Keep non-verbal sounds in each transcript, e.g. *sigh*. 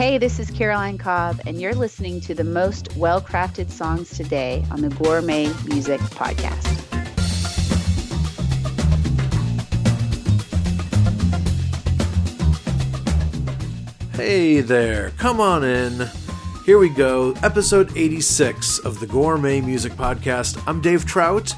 Hey, this is Caroline Cobb, and you're listening to the most well crafted songs today on the Gourmet Music Podcast. Hey there, come on in. Here we go, episode 86 of the Gourmet Music Podcast. I'm Dave Trout.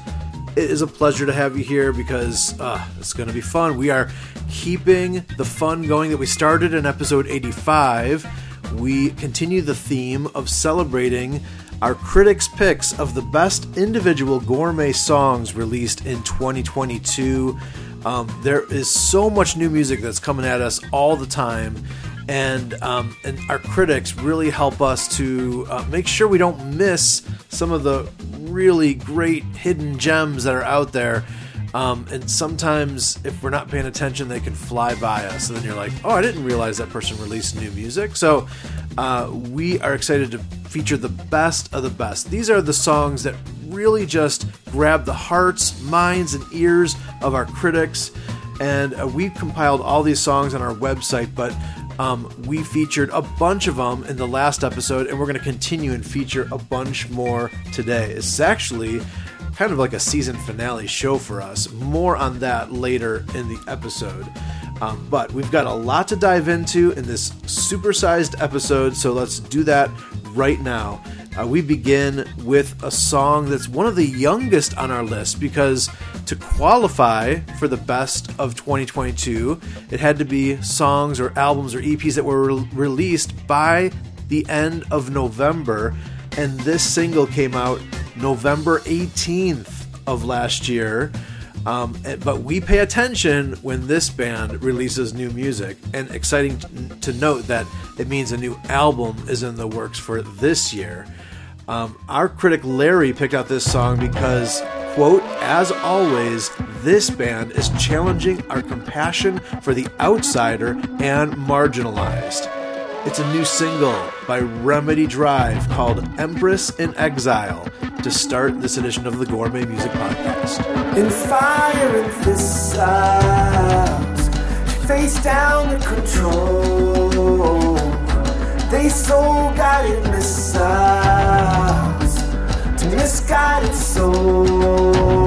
It is a pleasure to have you here because uh, it's going to be fun. We are keeping the fun going that we started in episode 85. We continue the theme of celebrating our critics' picks of the best individual gourmet songs released in 2022. Um, there is so much new music that's coming at us all the time and um, and our critics really help us to uh, make sure we don't miss some of the really great hidden gems that are out there. Um, and sometimes, if we're not paying attention, they can fly by us. And then you're like, oh, I didn't realize that person released new music. So, uh, we are excited to feature the best of the best. These are the songs that really just grab the hearts, minds, and ears of our critics. And uh, we've compiled all these songs on our website, but um, we featured a bunch of them in the last episode, and we're going to continue and feature a bunch more today. It's actually kind of like a season finale show for us. More on that later in the episode. Um, but we've got a lot to dive into in this supersized episode, so let's do that right now. Uh, we begin with a song that's one of the youngest on our list because to qualify for the best of 2022, it had to be songs or albums or EPs that were re- released by the end of November. And this single came out November 18th of last year. Um, but we pay attention when this band releases new music. And exciting to note that it means a new album is in the works for this year. Um, our critic Larry picked out this song because, quote, as always, this band is challenging our compassion for the outsider and marginalized. It's a new single by Remedy Drive called Empress in Exile to start this edition of the Gourmet Music Podcast. In fire and thistles, face down the control. They so missiles to misguided souls.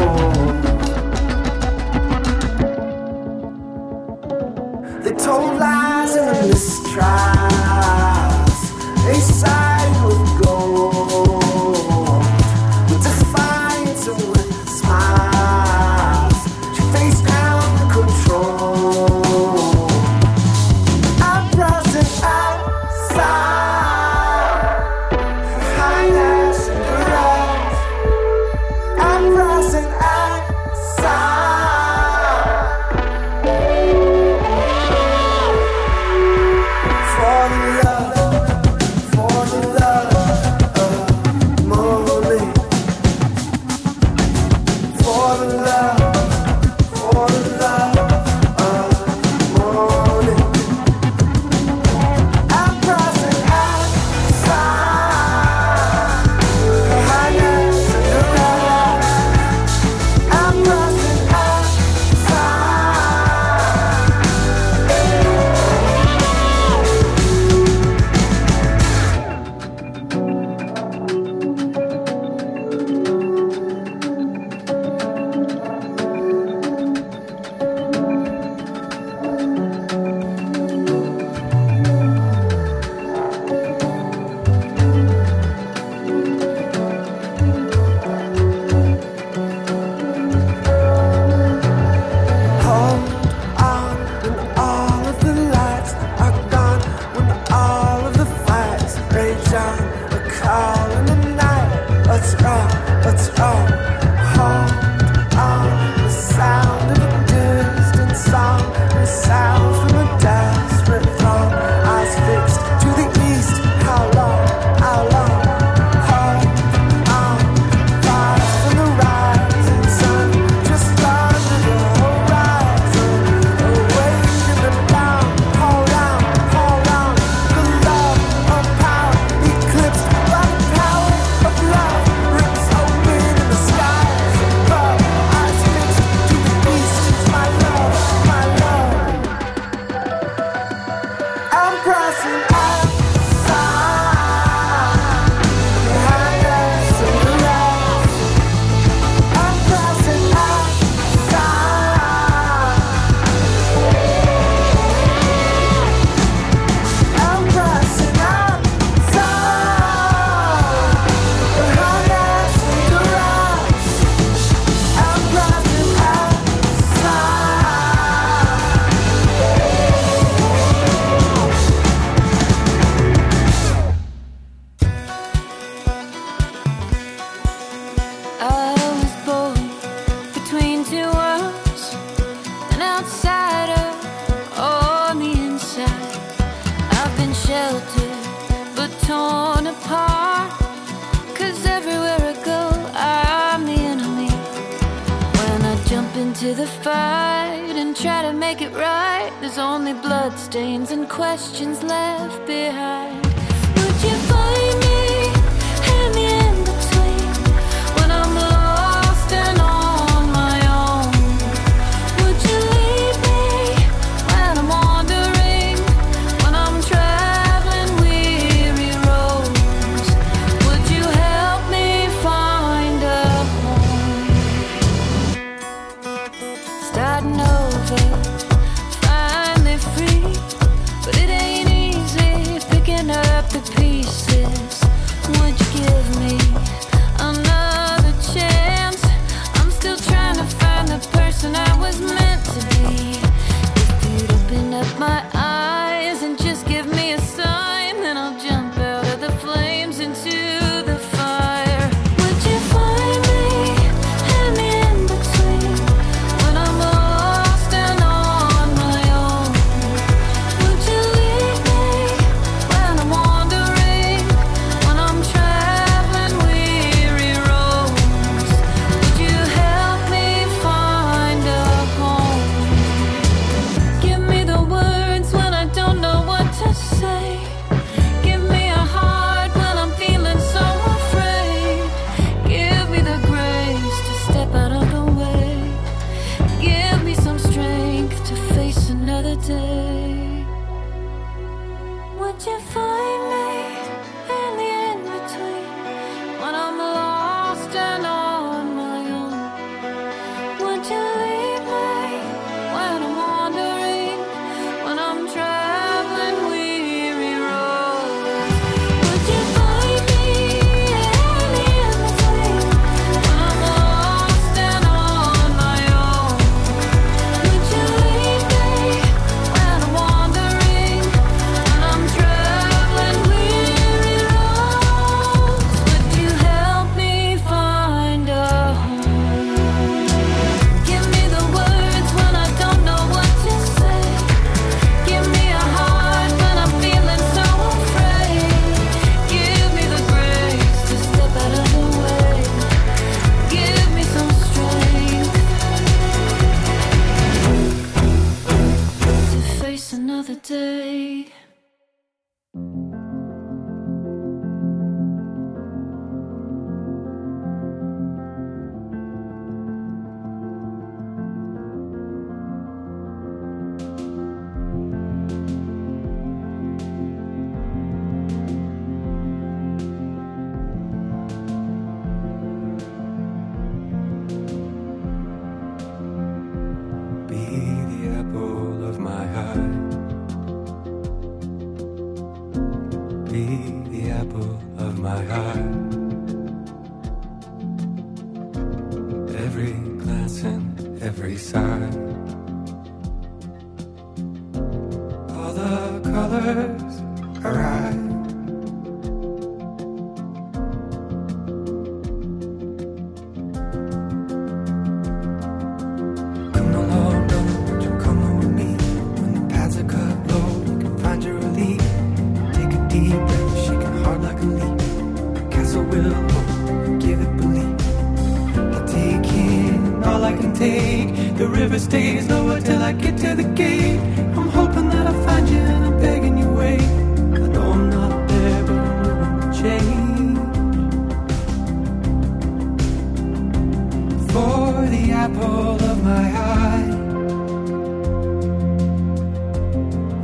The apple of my eye.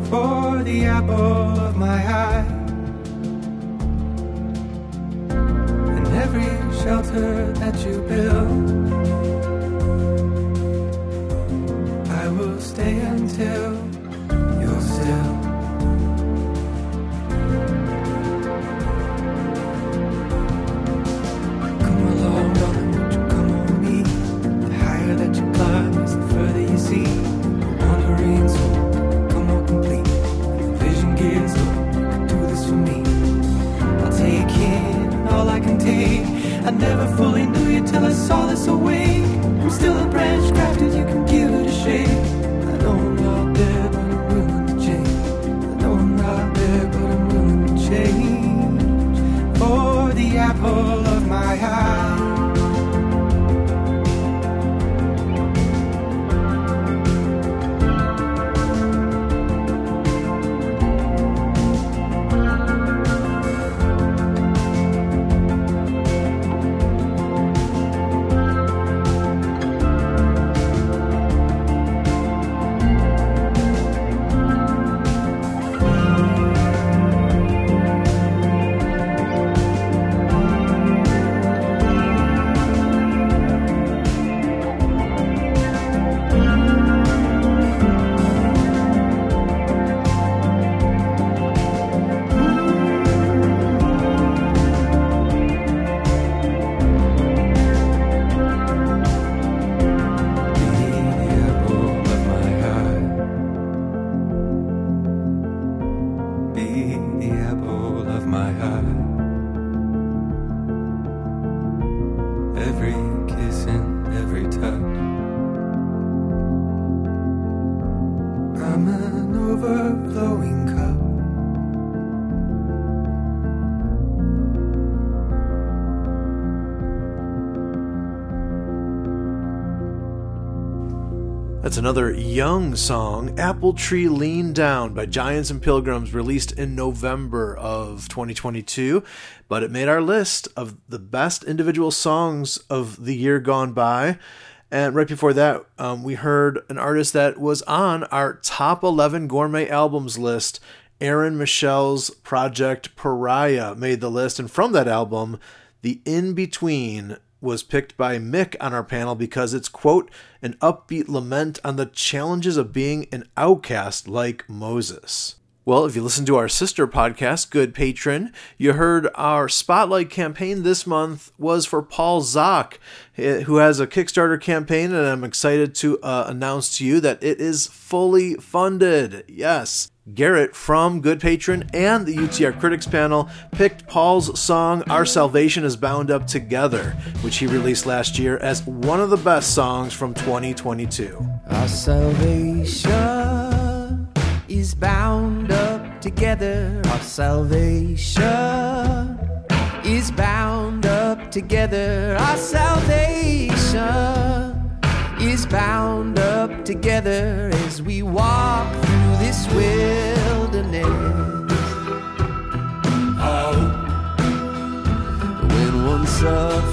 For the apple of my eye. And every shelter that you build, I will stay until. I never fully knew you till I saw this away. That's another young song, Apple Tree Lean Down by Giants and Pilgrims, released in November of 2022. But it made our list of the best individual songs of the year gone by. And right before that, um, we heard an artist that was on our top 11 gourmet albums list. Aaron Michelle's project Pariah made the list. And from that album, The In Between was picked by Mick on our panel because it's, quote, an upbeat lament on the challenges of being an outcast like Moses. Well, if you listen to our sister podcast, Good Patron, you heard our spotlight campaign this month was for Paul Zach, eh, who has a Kickstarter campaign, and I'm excited to uh, announce to you that it is fully funded. Yes. Garrett from Good Patron and the UTR Critics panel picked Paul's song Our Salvation is Bound Up Together, which he released last year as one of the best songs from 2022. Our salvation is bound up together. Our salvation is bound up together. Our salvation is bound up together as we walk through this wilderness. Oh. When one suffers,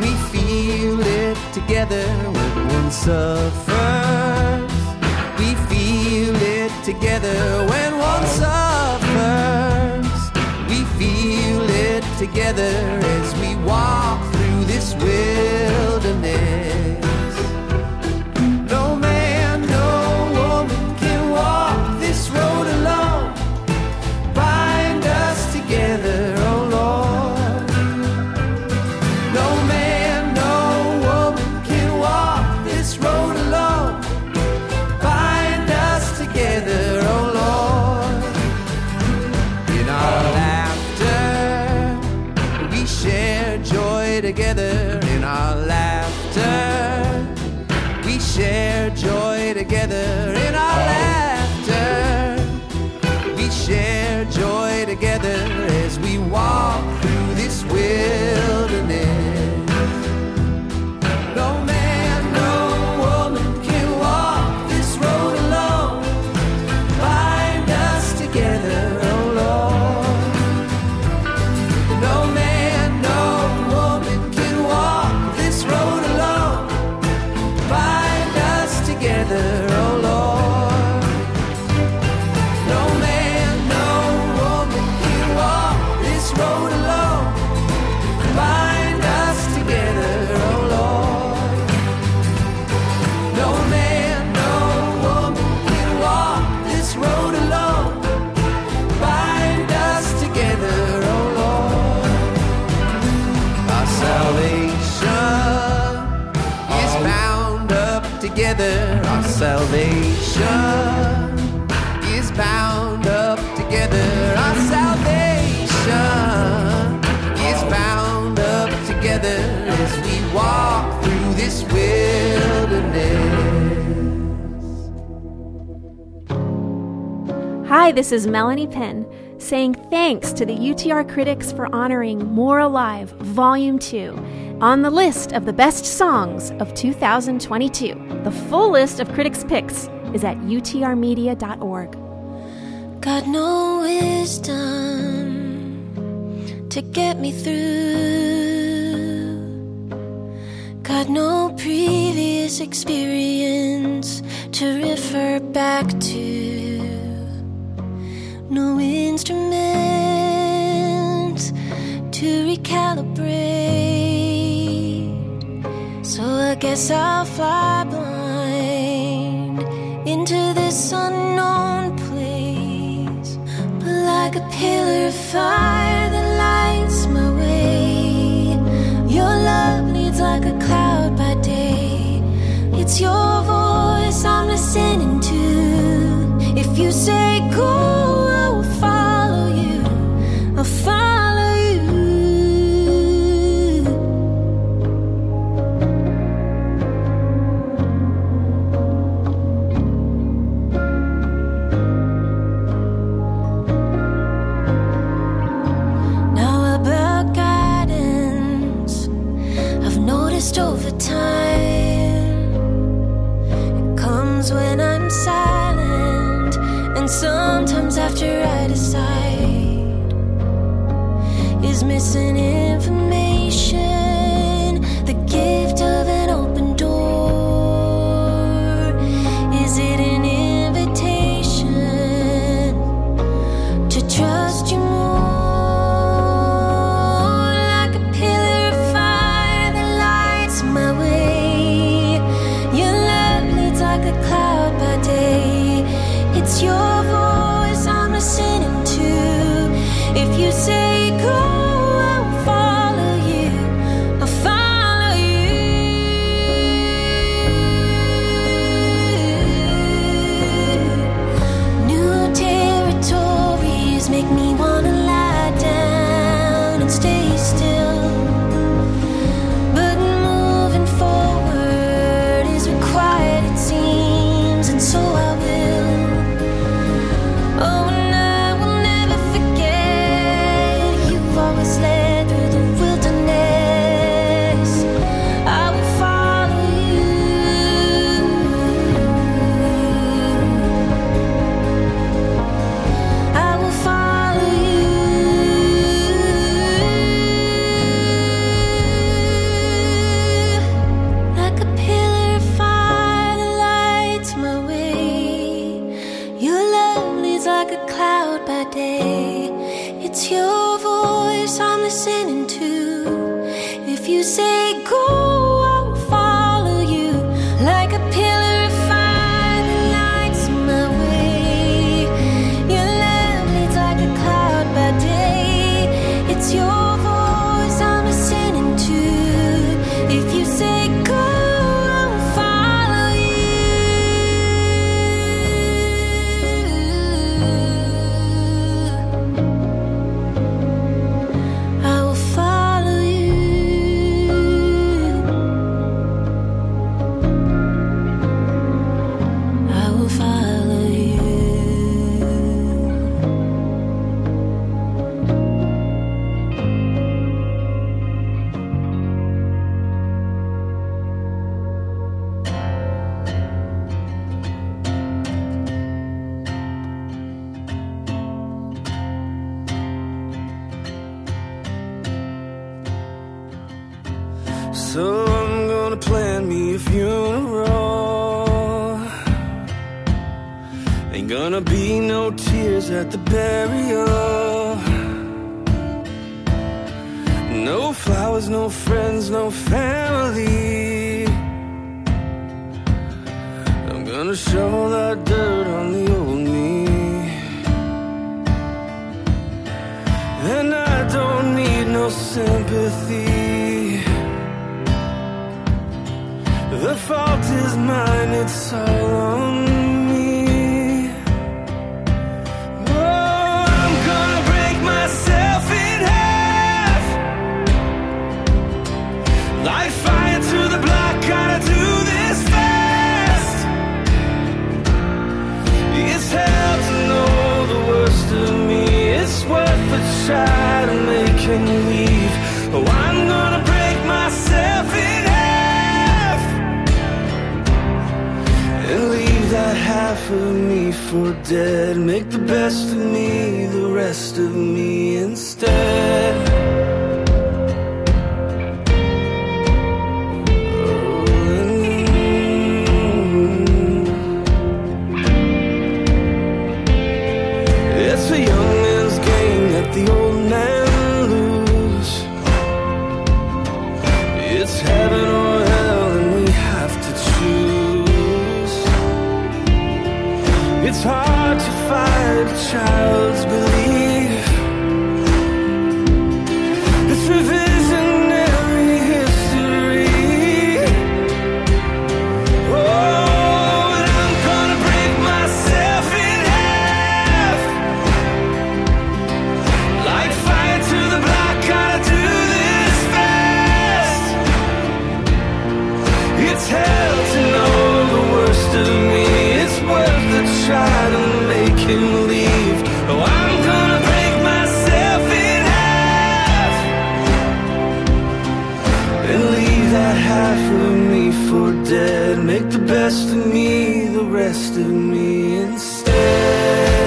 we feel it together. When one suffers, we feel it together. When one suffers, we feel it together as we walk through this wilderness. Salvation is bound up together. Our salvation is bound up together as we walk through this wilderness. Hi, this is Melanie Penn saying thanks to the UTR critics for honoring More Alive Volume 2 on the list of the best songs of 2022. The full list of critics' picks is at utrmedia.org. Got no wisdom to get me through. Got no previous experience to refer back to. No instruments to recalibrate. So I guess I'll fly into this unknown place. But like a pillar of fire that lights my way, your love leads like a cloud by day. It's your voice I'm listening to. If you say sometimes after I decide is missing information. So I'm gonna plan me a funeral. Ain't gonna be no tears at the burial. No flowers, no friends, no family. I'm gonna shovel that dirt so dead. Make the best of me, the rest of me instead. the best of me, the rest of me instead.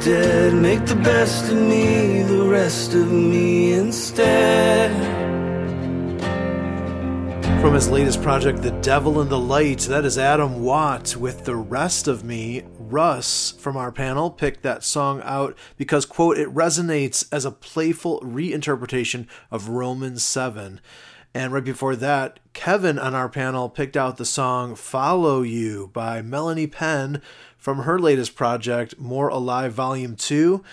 Dead. Make the best of me, the rest of me instead. From his latest project, The Devil in the Light, that is Adam Watt with The Rest of Me. Russ from our panel picked that song out because, quote, it resonates as a playful reinterpretation of Romans 7. And right before that, Kevin on our panel picked out the song Follow You by Melanie Penn from her latest project, More Alive Volume 2.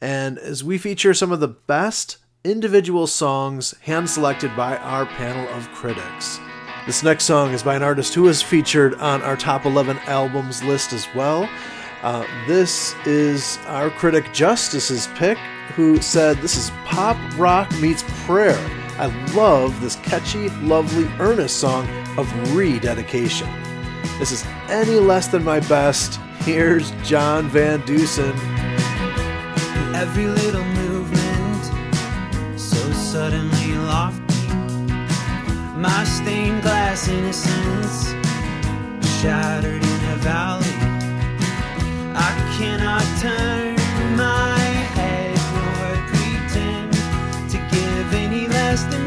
And as we feature some of the best individual songs hand selected by our panel of critics. This next song is by an artist who is featured on our top 11 albums list as well. Uh, this is our critic Justice's pick, who said this is pop rock meets prayer. I love this catchy, lovely, earnest song of rededication. This is any less than my best. Here's John Van Dusen. Every little movement, so suddenly lofty. My stained glass innocence, shattered in a valley. I cannot turn my head nor pretend to give any less than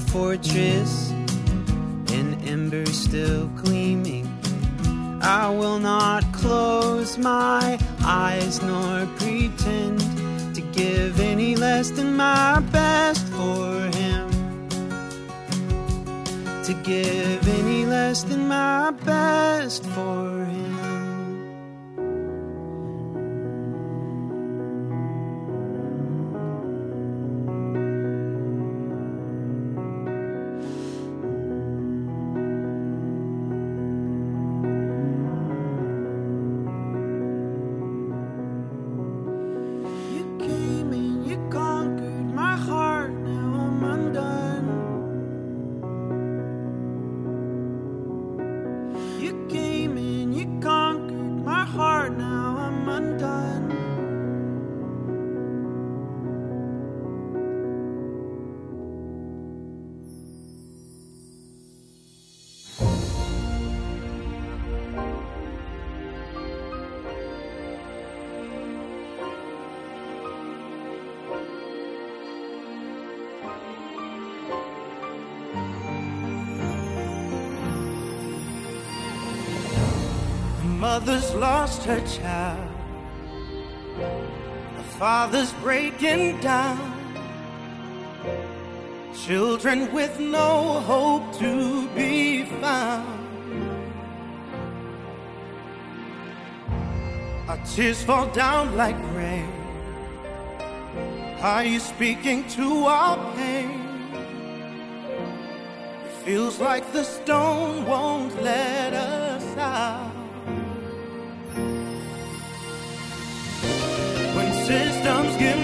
fortress, an ember still gleaming. I will not close my eyes nor pretend to give any less than my best for him. To give any less than my best lost her child. The father's breaking down. Children with no hope to be found. Our tears fall down like rain. Are you speaking to our pain? It feels like the stone won't let us out. systems give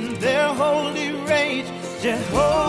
in their holy rage. Jehovah.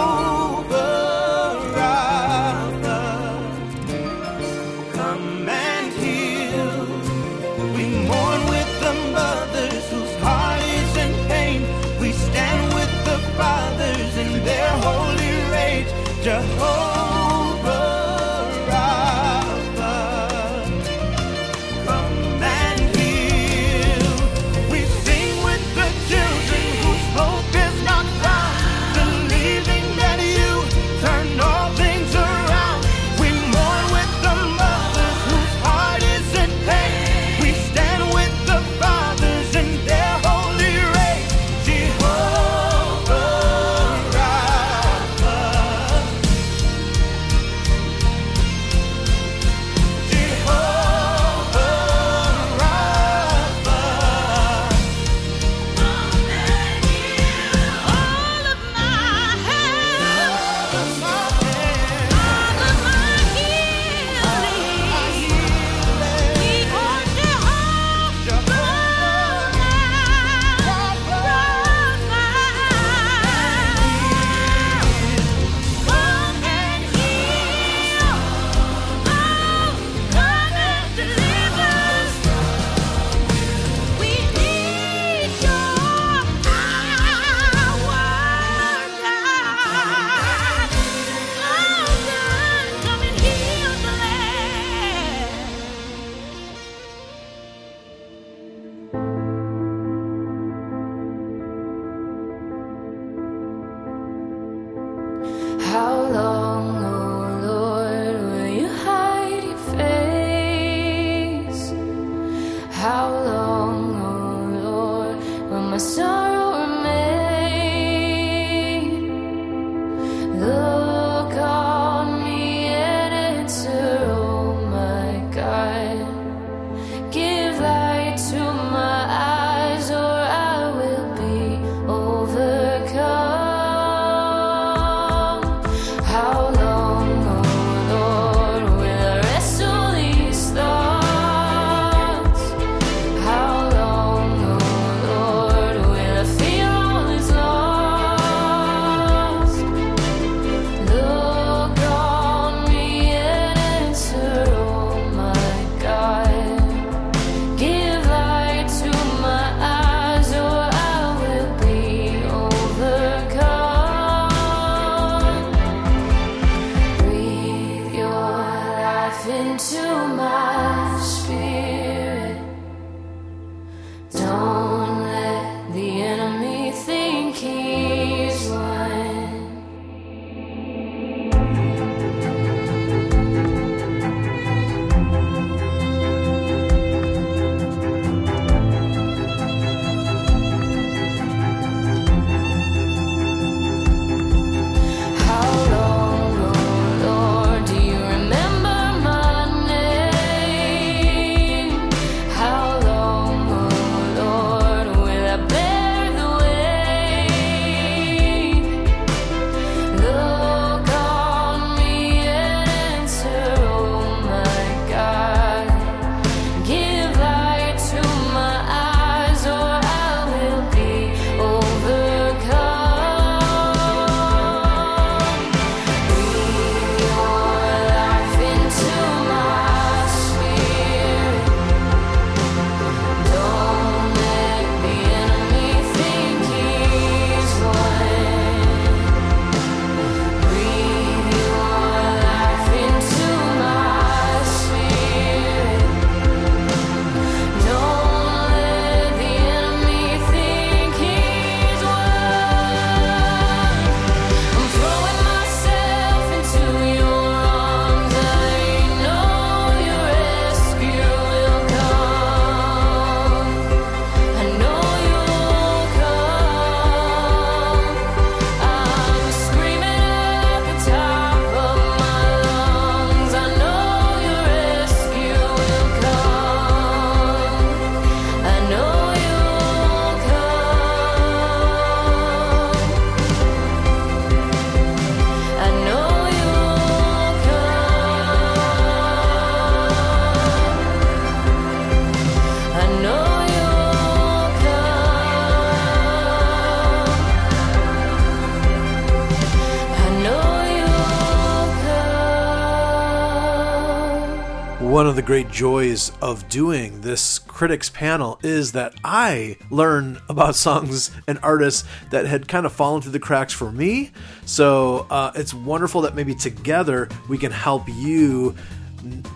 The great joys of doing this critics panel is that I learn about songs and artists that had kind of fallen through the cracks for me. So uh, it's wonderful that maybe together we can help you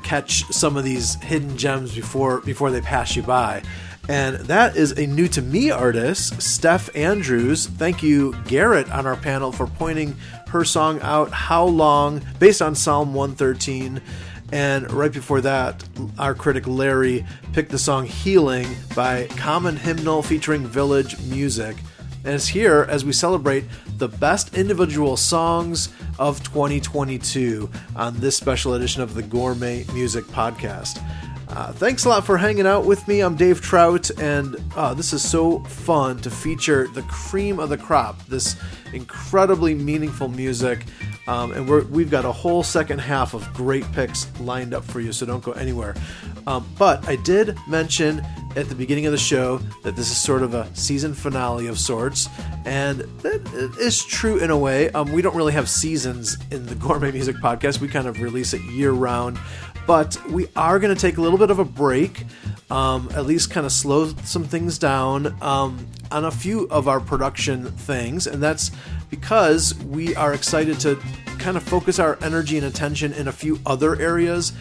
catch some of these hidden gems before before they pass you by. And that is a new to me artist, Steph Andrews. Thank you, Garrett, on our panel for pointing her song out, How Long, based on Psalm 113. And right before that, our critic Larry picked the song Healing by Common Hymnal featuring Village Music. And it's here as we celebrate the best individual songs of 2022 on this special edition of the Gourmet Music Podcast. Uh, thanks a lot for hanging out with me. I'm Dave Trout, and uh, this is so fun to feature the cream of the crop, this incredibly meaningful music. Um, and we're, we've got a whole second half of great picks lined up for you, so don't go anywhere. Um, but I did mention at the beginning of the show that this is sort of a season finale of sorts, and that is true in a way. Um, we don't really have seasons in the *laughs* Gourmet Music Podcast, we kind of release it year round. But we are going to take a little bit of a break, um, at least kind of slow some things down um, on a few of our production things, and that's because we are excited to kind of focus our energy and attention in a few other areas,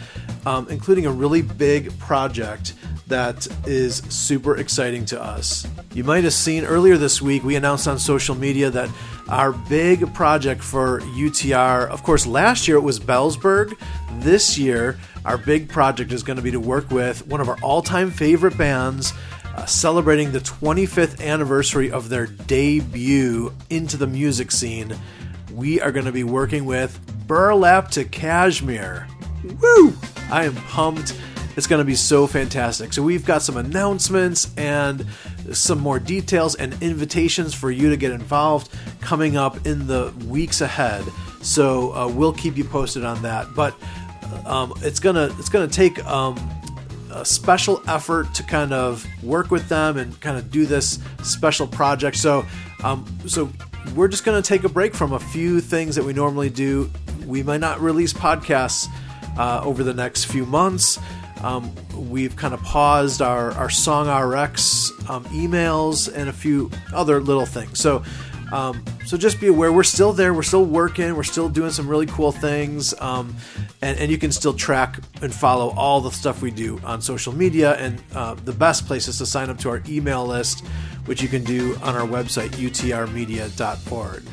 um, including a really big project that is super exciting to us. You might have seen earlier this week, we announced on social media that our big project for UTR, of course, last year it was Bellsburg. This year, our big project is going to be to work with one of our all time favorite bands. Uh, celebrating the 25th anniversary of their debut into the music scene, we are going to be working with Burlap to Cashmere. Woo! I am pumped. It's going to be so fantastic. So, we've got some announcements and some more details and invitations for you to get involved coming up in the weeks ahead. So, uh, we'll keep you posted on that. But um, it's gonna it's gonna take um, a special effort to kind of work with them and kind of do this special project. So, um, so we're just going to take a break from a few things that we normally do. We might not release podcasts uh, over the next few months. Um, we've kind of paused our, our Song RX um, emails and a few other little things. So, Um, so just be aware, we're still there, we're still working, we're still doing some really cool things, um, and, and you can still track and follow all the stuff we do on social media. And uh, the best place is to sign up to our email list, which you can do on our website, utrmedia.org.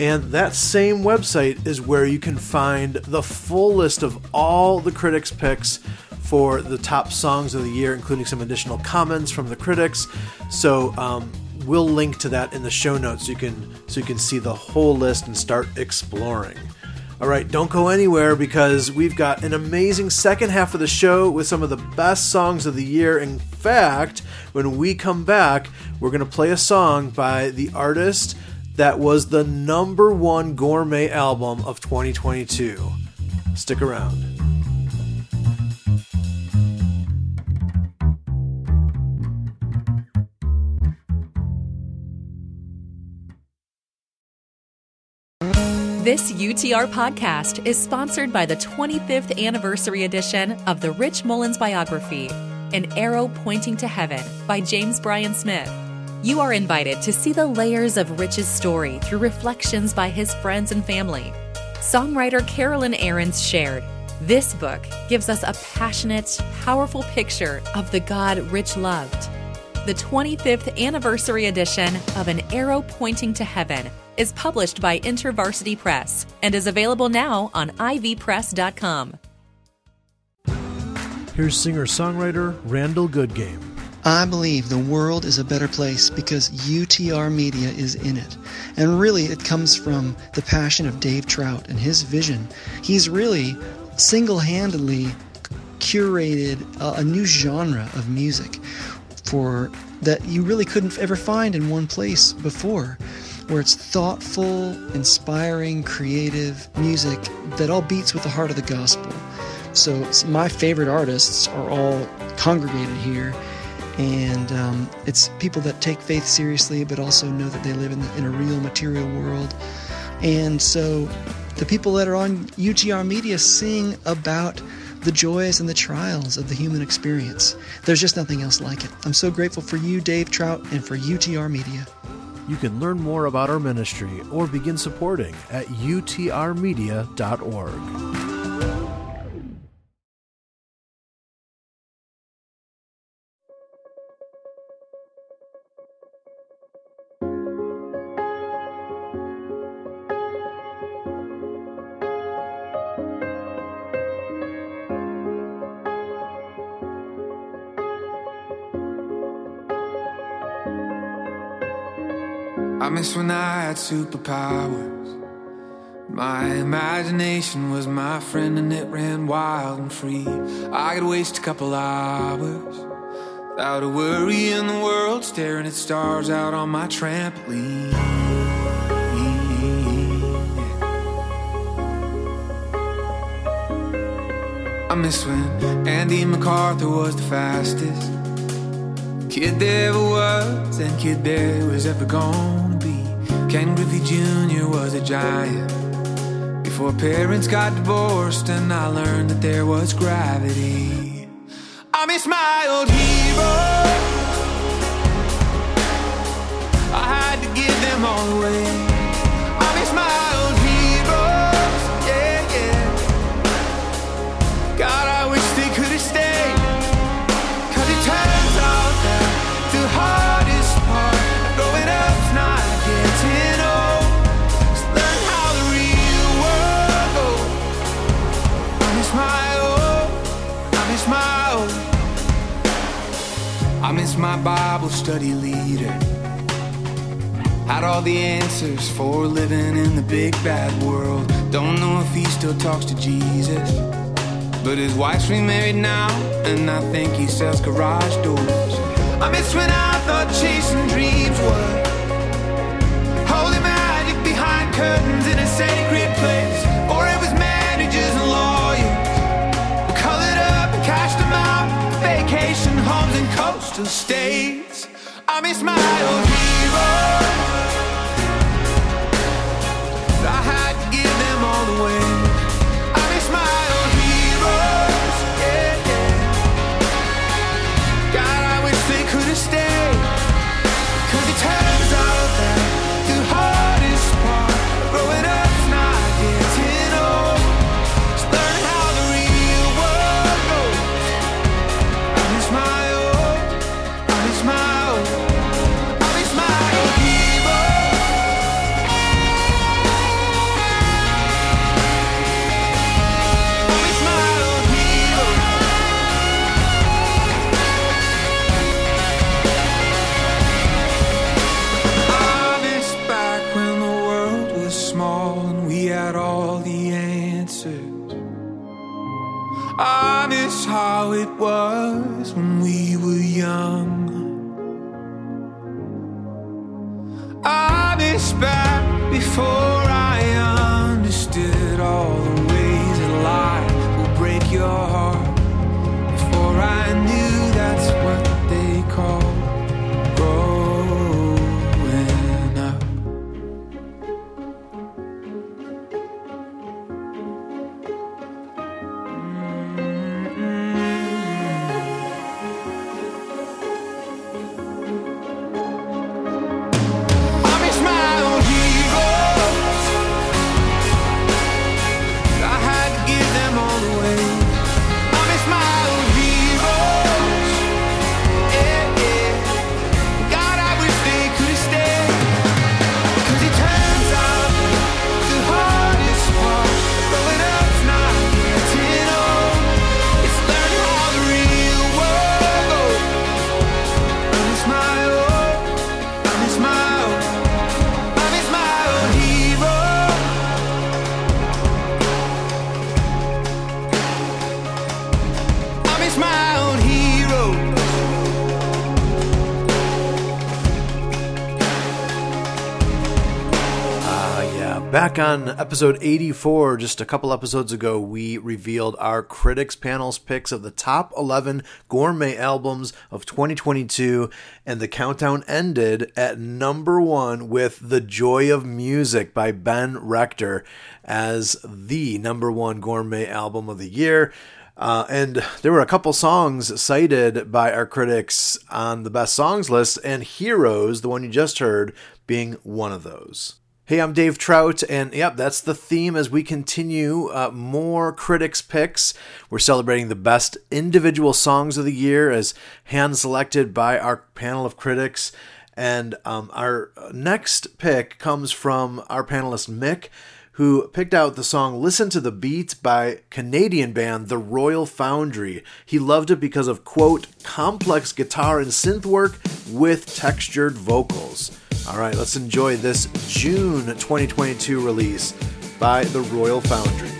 And that same website is where you can find the full list of all the critics' picks for the top songs of the year, including some additional comments from the critics. So um, we'll link to that in the show notes so you can so you can see the whole list and start exploring. All right, don't go anywhere because we've got an amazing second half of the show with some of the best songs of the year. In fact, when we come back, we're going to play a song by the artist that was the number one gourmet album of 2022. Stick around. This UTR podcast is sponsored by the 25th anniversary edition of the Rich Mullins biography, An Arrow Pointing to Heaven by James Bryan Smith. You are invited to see the layers of Rich's story through reflections by his friends and family. Songwriter Carolyn Arends shared, This book gives us a passionate, powerful picture of the God Rich loved. The 25th anniversary edition of An Arrow Pointing to Heaven is published by InterVarsity Press and is available now on ivpress.com. Here's singer songwriter Randall Goodgame. I believe the world is a better place because UTR Media is in it. And really, it comes from the passion of Dave Trout and his vision. He's really single handedly curated a, a new genre of music for that you really couldn't ever find in one place before where it's thoughtful, inspiring, creative music that all beats with the heart of the gospel. So my favorite artists are all congregated here, and um, it's people that take faith seriously, but also know that they live in, in a real material world. And so the people that are on UTR Media sing about the joys and the trials of the human experience. There's just nothing else like it. I'm so grateful for you, Dave Trout, and for UTR Media. You can learn more about our ministry or begin supporting at utrmedia.org. I miss when I had superpowers. My imagination was my friend and it ran wild and free. I could waste a couple hours without a worry in the world, staring at stars out on my trampoline. I miss when Andy MacArthur was the fastest. Kid there was, and kid there was ever gonna be. Ken Griffey Jr. was a giant. Before parents got divorced, and I learned that there was gravity. I miss my old hero. I had to give them all away. Bible study leader. Had all the answers for living in the big bad world. Don't know if he still talks to Jesus. But his wife's remarried now, and I think he sells garage doors. I miss when I thought chasing dreams was holy magic behind curtains in a sacred place. Coastal states. I miss my old on episode 84, just a couple episodes ago, we revealed our critics panels picks of the top 11 gourmet albums of 2022, and the countdown ended at number one with The Joy of Music by Ben Rector as the number one gourmet album of the year. Uh, and there were a couple songs cited by our critics on the best songs list, and Heroes, the one you just heard, being one of those. Hey, I'm Dave Trout, and yep, that's the theme as we continue uh, more critics' picks. We're celebrating the best individual songs of the year as hand selected by our panel of critics. And um, our next pick comes from our panelist Mick, who picked out the song Listen to the Beat by Canadian band The Royal Foundry. He loved it because of, quote, complex guitar and synth work with textured vocals. All right, let's enjoy this June 2022 release by The Royal Foundry.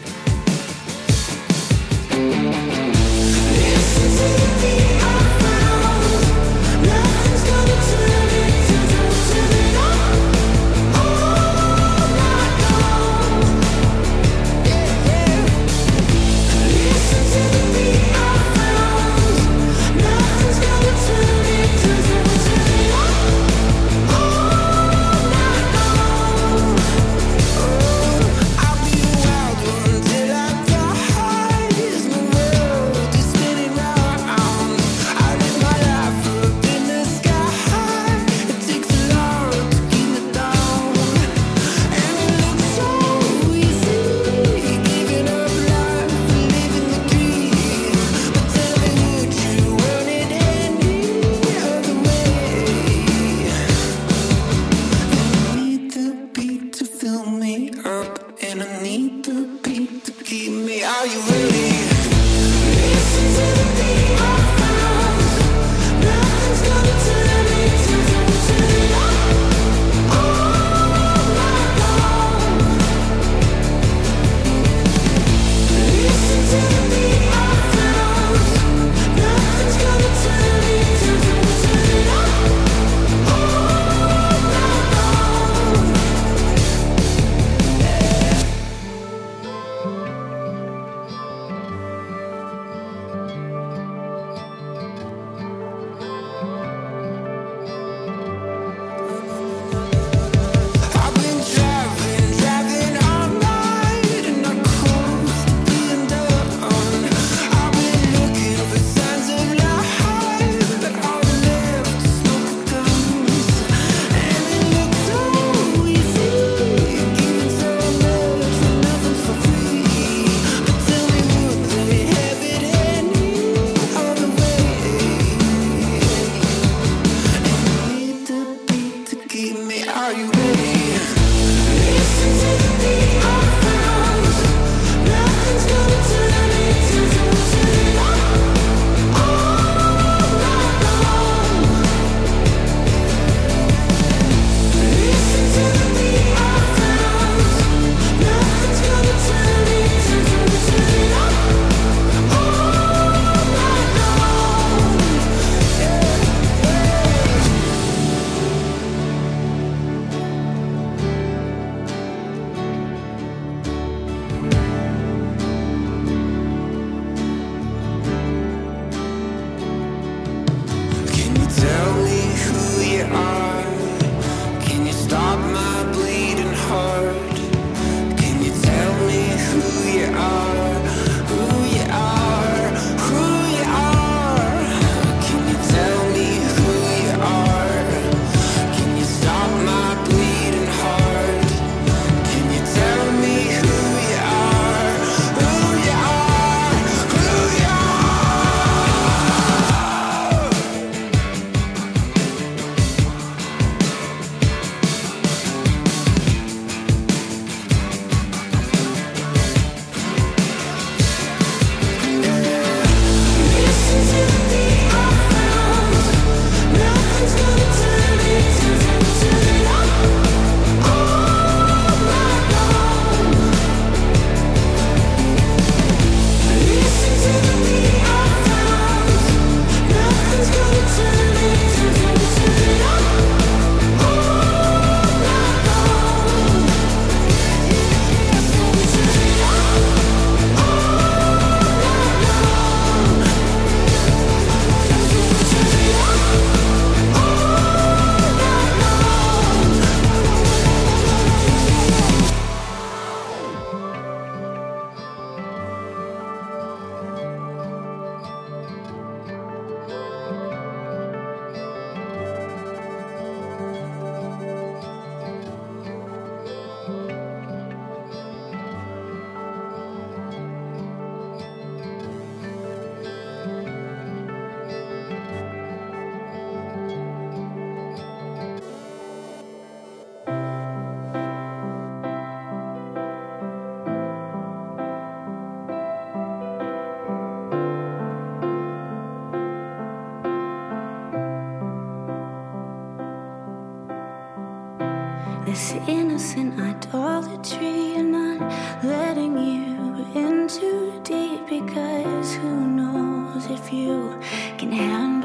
innocent idolatry and not letting you in too deep because who knows if you can handle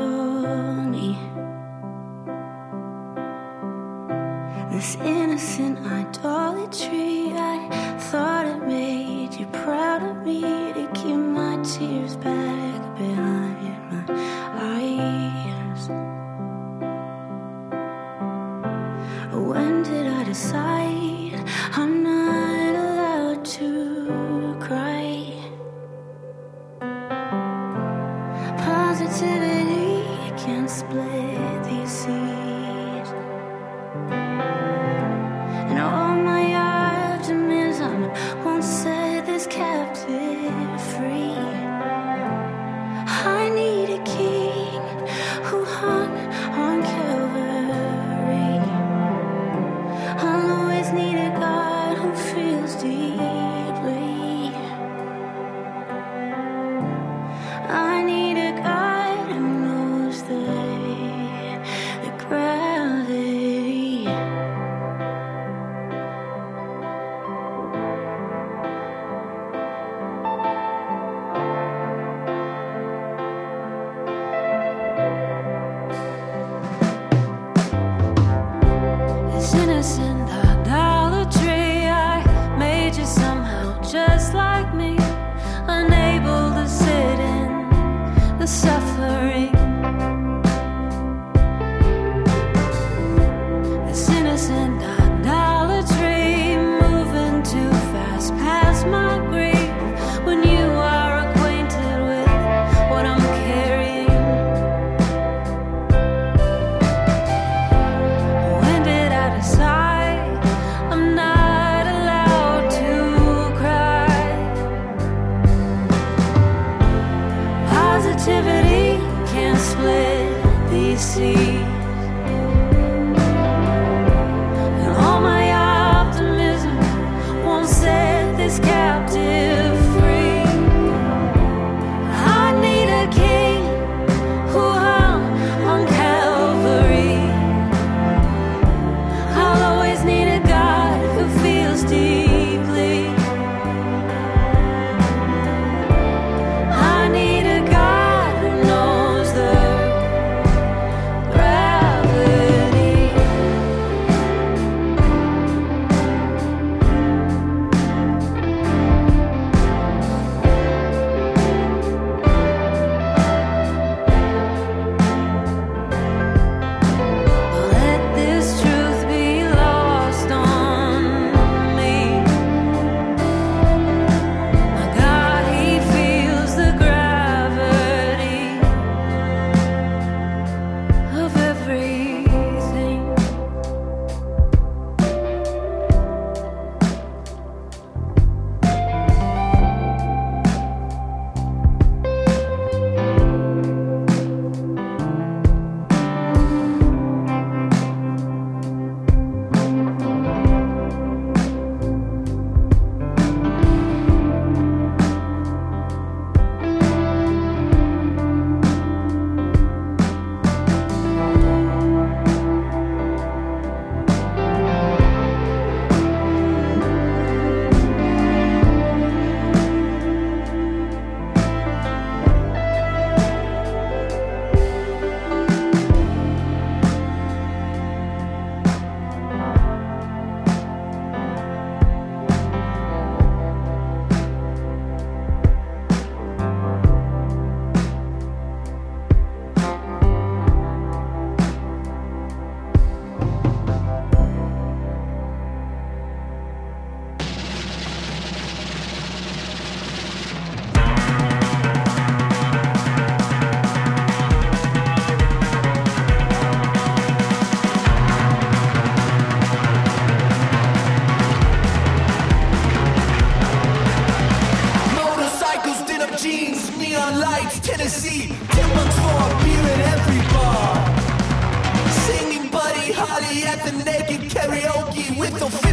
karaoke with the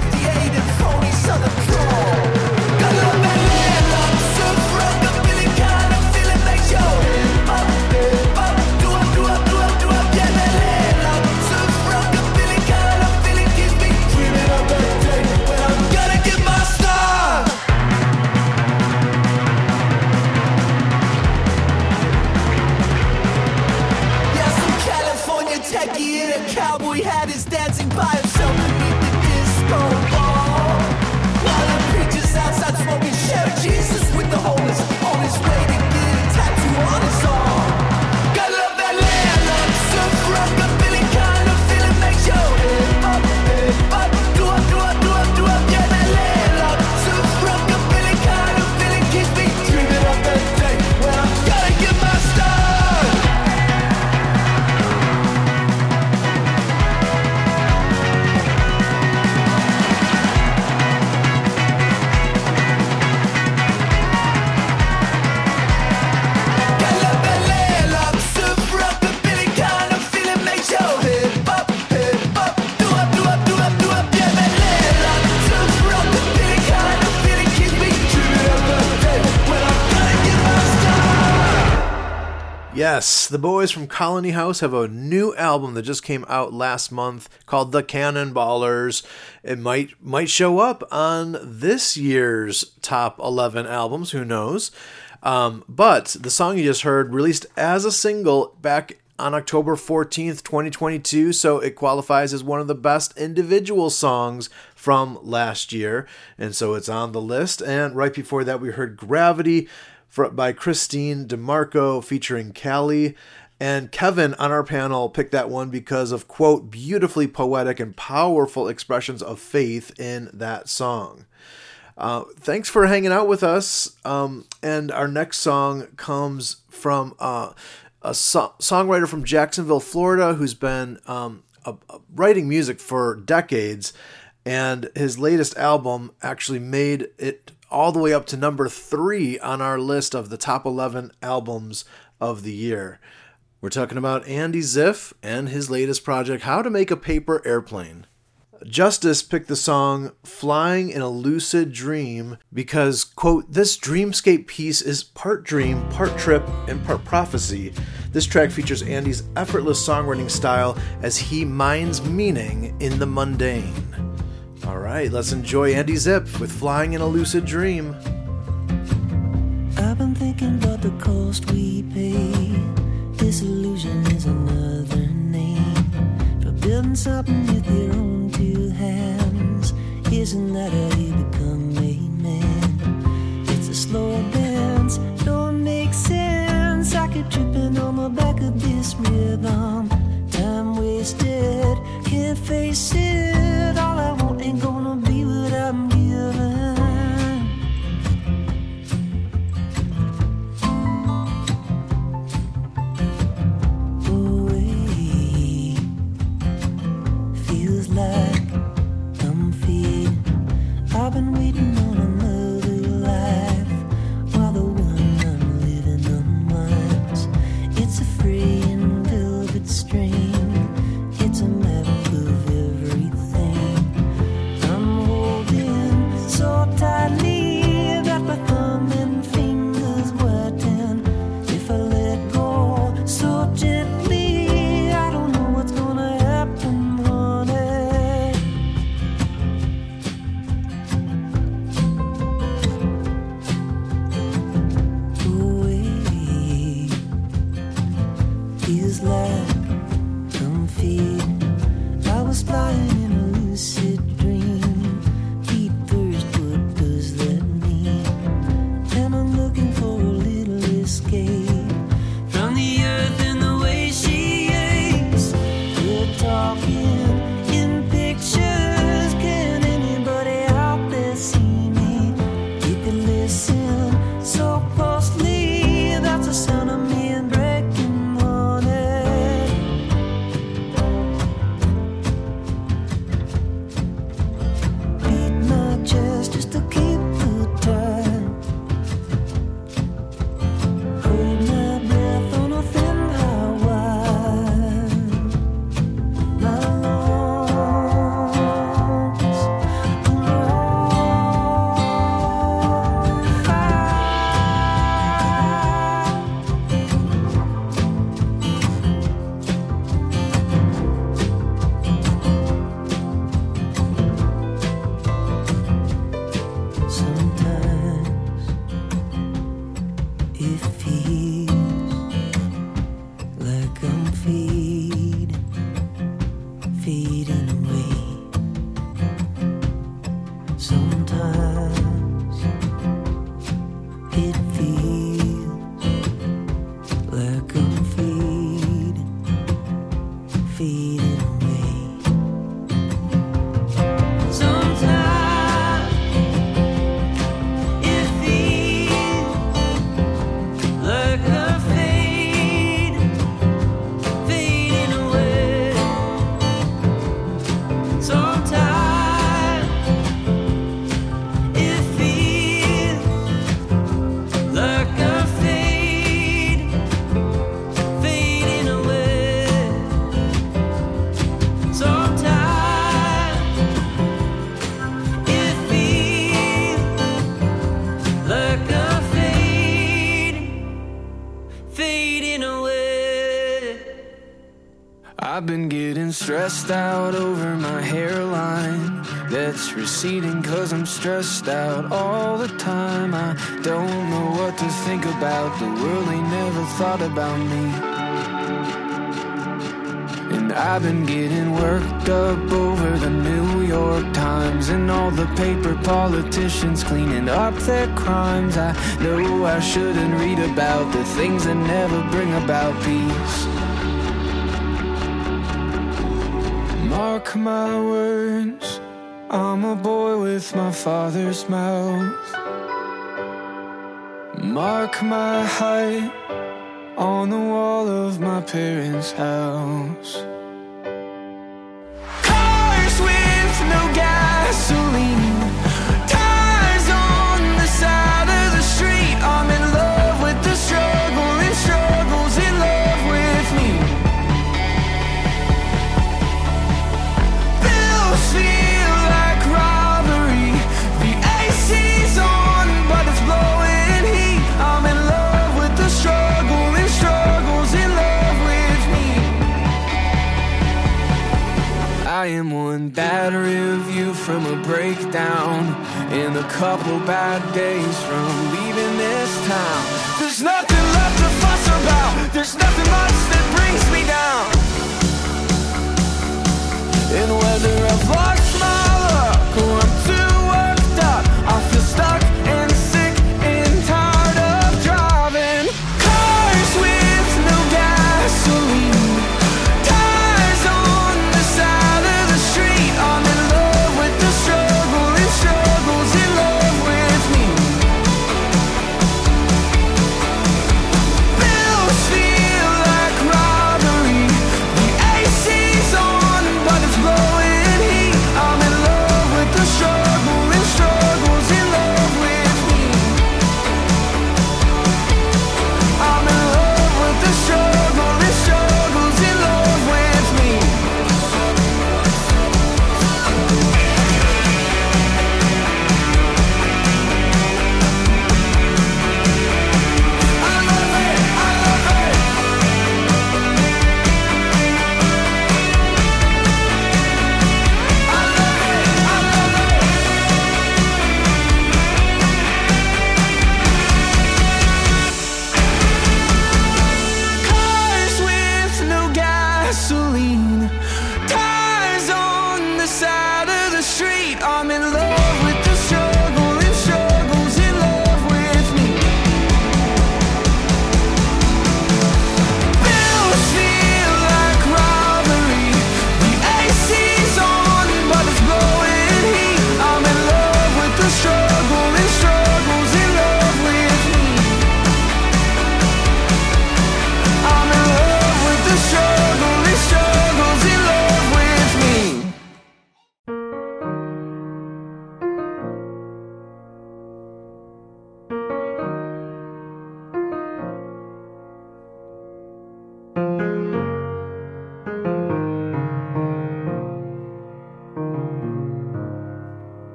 Yes, the boys from Colony House have a new album that just came out last month called The Cannonballers. It might might show up on this year's top 11 albums, who knows. Um, but the song you just heard released as a single back on October 14th, 2022, so it qualifies as one of the best individual songs from last year, and so it's on the list. And right before that, we heard Gravity by Christine DeMarco featuring Callie. And Kevin on our panel picked that one because of, quote, beautifully poetic and powerful expressions of faith in that song. Uh, thanks for hanging out with us. Um, and our next song comes from uh, a so- songwriter from Jacksonville, Florida, who's been um, writing music for decades. And his latest album actually made it all the way up to number three on our list of the top 11 albums of the year. We're talking about Andy Zipf and his latest project, How to Make a Paper Airplane. Justice picked the song Flying in a Lucid Dream because, quote, this dreamscape piece is part dream, part trip, and part prophecy. This track features Andy's effortless songwriting style as he mines meaning in the mundane. All right, let's enjoy Andy Zipf with Flying in a Lucid Dream. I've been thinking about the cost we pay. Disillusion is another name for building something with your own two hands. Isn't that how you become a man? It's a slow dance, don't make sense. I keep tripping on the back of this rhythm. Time wasted, can't face it. All I ain't gonna I've been getting stressed out over my hairline that's receding cause I'm stressed out all the time. I don't know what to think about. The world ain't never thought about me. And I've been getting worked up over the New York Times and all the paper politicians cleaning up their crimes. I know I shouldn't read about the things that never bring about peace. Mark my words, I'm a boy with my father's mouth. Mark my height on the wall of my parents' house. Cars with no gasoline, I am one bad review from a breakdown and a couple bad days from leaving this town. There's nothing left to fuss about. There's nothing much that brings me down. And whether I've lost my luck or I'm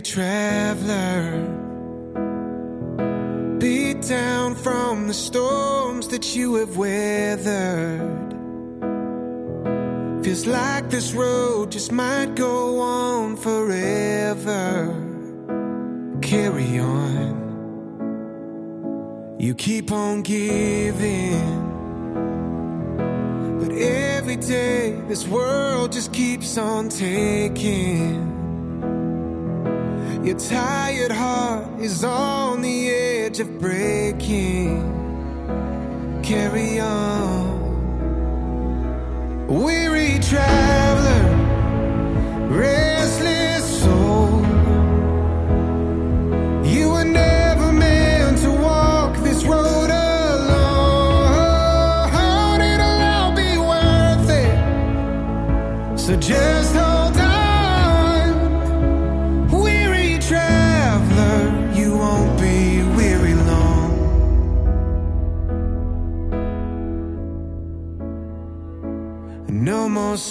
traveler, beat down from the storms that you have weathered. Feels like this road just might go on forever. Carry on, you keep on giving. But every day, this world just keeps on taking. Your tired heart is on the edge of breaking. Carry on. Weary traveler.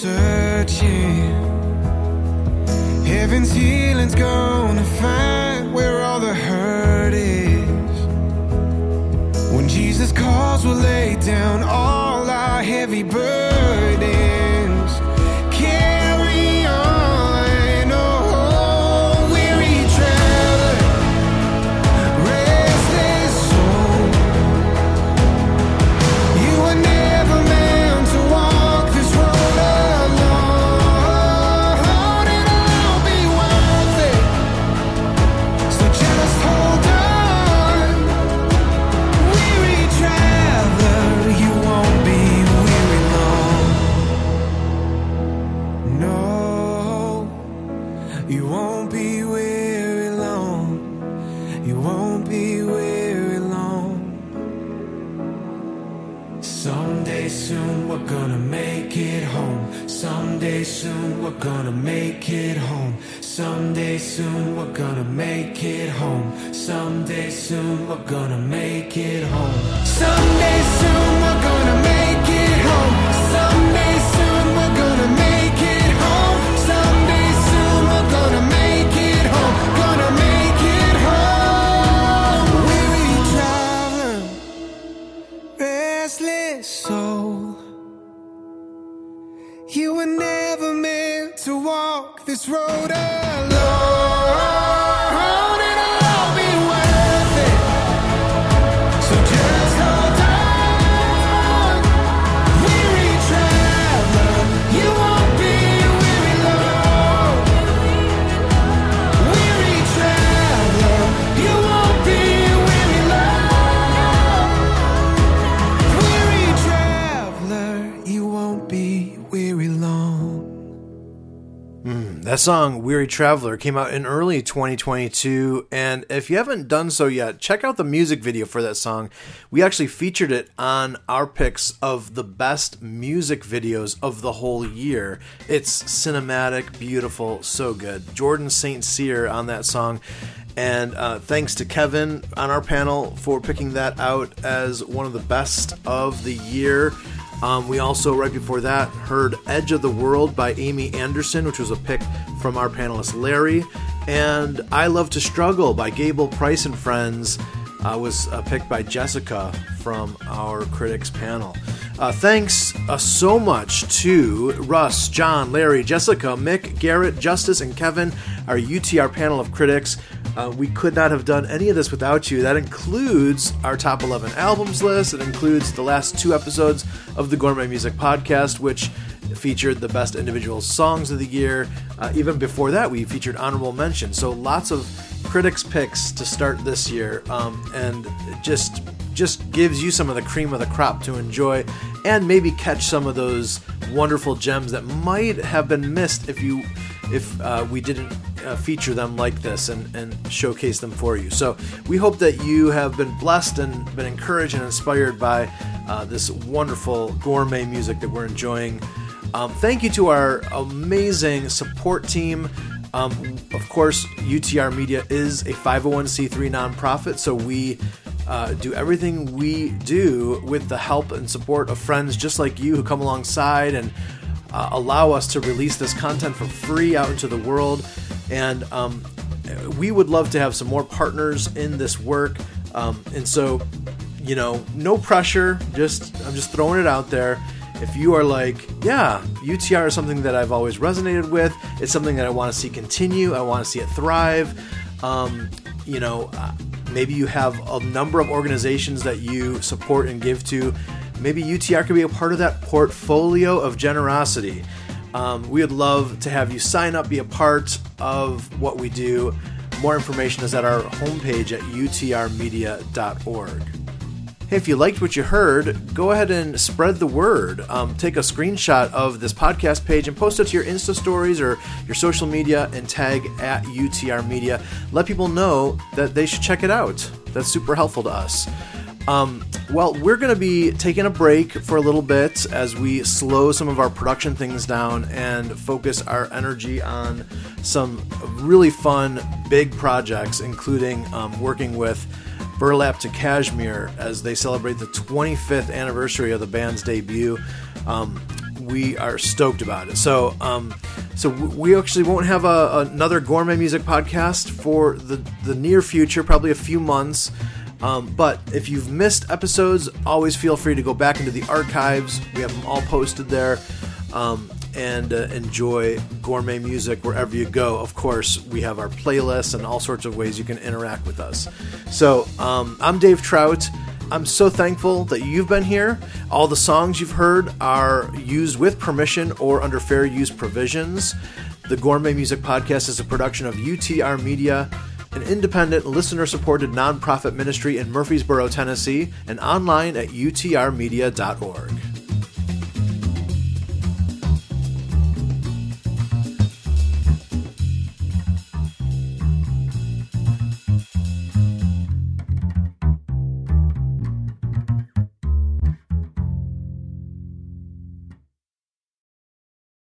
searching. Heaven's healing's gonna find where all the hurt is. When Jesus calls, we'll lay down all our heavy burdens. Soon we're gonna make it home. Someday soon we're gonna make it home. Someday soon we're gonna make it home. Someday soon we're gonna make it home. Someday soon we're gonna make it home. Gonna make it home. Weary traveler restless soul. You were never meant to walk this road alone. Song, Weary Traveler, came out in early 2022. And if you haven't done so yet, check out the music video for that song. We actually featured it on our picks of the best music videos of the whole year. It's cinematic, beautiful, so good. Jordan St. Cyr on that song. And uh, thanks to Kevin on our panel for picking that out as one of the best of the year. Um, we also, right before that, heard Edge of the World by Amy Anderson, which was a pick from our panelist Larry. And I Love to Struggle by Gable Price and Friends uh, was uh, picked by Jessica from our critics panel. Uh, thanks uh, so much to Russ, John, Larry, Jessica, Mick, Garrett, Justice, and Kevin, our UTR panel of critics. Uh, we could not have done any of this without you. That includes our top 11 albums list. It includes the last two episodes of the Gourmet Music Podcast, which featured the best individual songs of the year. Uh, even before that, we featured honorable mention. So lots of critics picks to start this year, um, and just just gives you some of the cream of the crop to enjoy, and maybe catch some of those wonderful gems that might have been missed if you if uh, we didn't uh, feature them like this and, and showcase them for you. So we hope that you have been blessed and been encouraged and inspired by uh, this wonderful gourmet music that we're enjoying. Um, thank you to our amazing support team. Um, of course, UTR Media is a 501c3 nonprofit, so we uh, do everything we do with the help and support of friends just like you who come alongside and uh, allow us to release this content for free out into the world. And um, we would love to have some more partners in this work. Um, and so, you know, no pressure. Just I'm just throwing it out there. If you are like, yeah, UTR is something that I've always resonated with. It's something that I want to see continue. I want to see it thrive. Um, you know, uh, maybe you have a number of organizations that you support and give to. Maybe UTR could be a part of that portfolio of generosity. Um, we would love to have you sign up, be a part of what we do. More information is at our homepage at utrmedia.org. Hey, if you liked what you heard, go ahead and spread the word. Um, take a screenshot of this podcast page and post it to your Insta stories or your social media and tag at UTR Media. Let people know that they should check it out. That's super helpful to us. Um, well, we're going to be taking a break for a little bit as we slow some of our production things down and focus our energy on some really fun, big projects, including um, working with Burlap to Cashmere as they celebrate the 25th anniversary of the band's debut. Um, we are stoked about it. So, um, so we actually won't have a, another gourmet music podcast for the the near future, probably a few months. Um, but if you've missed episodes, always feel free to go back into the archives. We have them all posted there. Um, and uh, enjoy gourmet music wherever you go. Of course, we have our playlists and all sorts of ways you can interact with us. So, um, I'm Dave Trout. I'm so thankful that you've been here. All the songs you've heard are used with permission or under fair use provisions. The Gourmet Music Podcast is a production of UTR Media, an independent, listener supported nonprofit ministry in Murfreesboro, Tennessee, and online at utrmedia.org.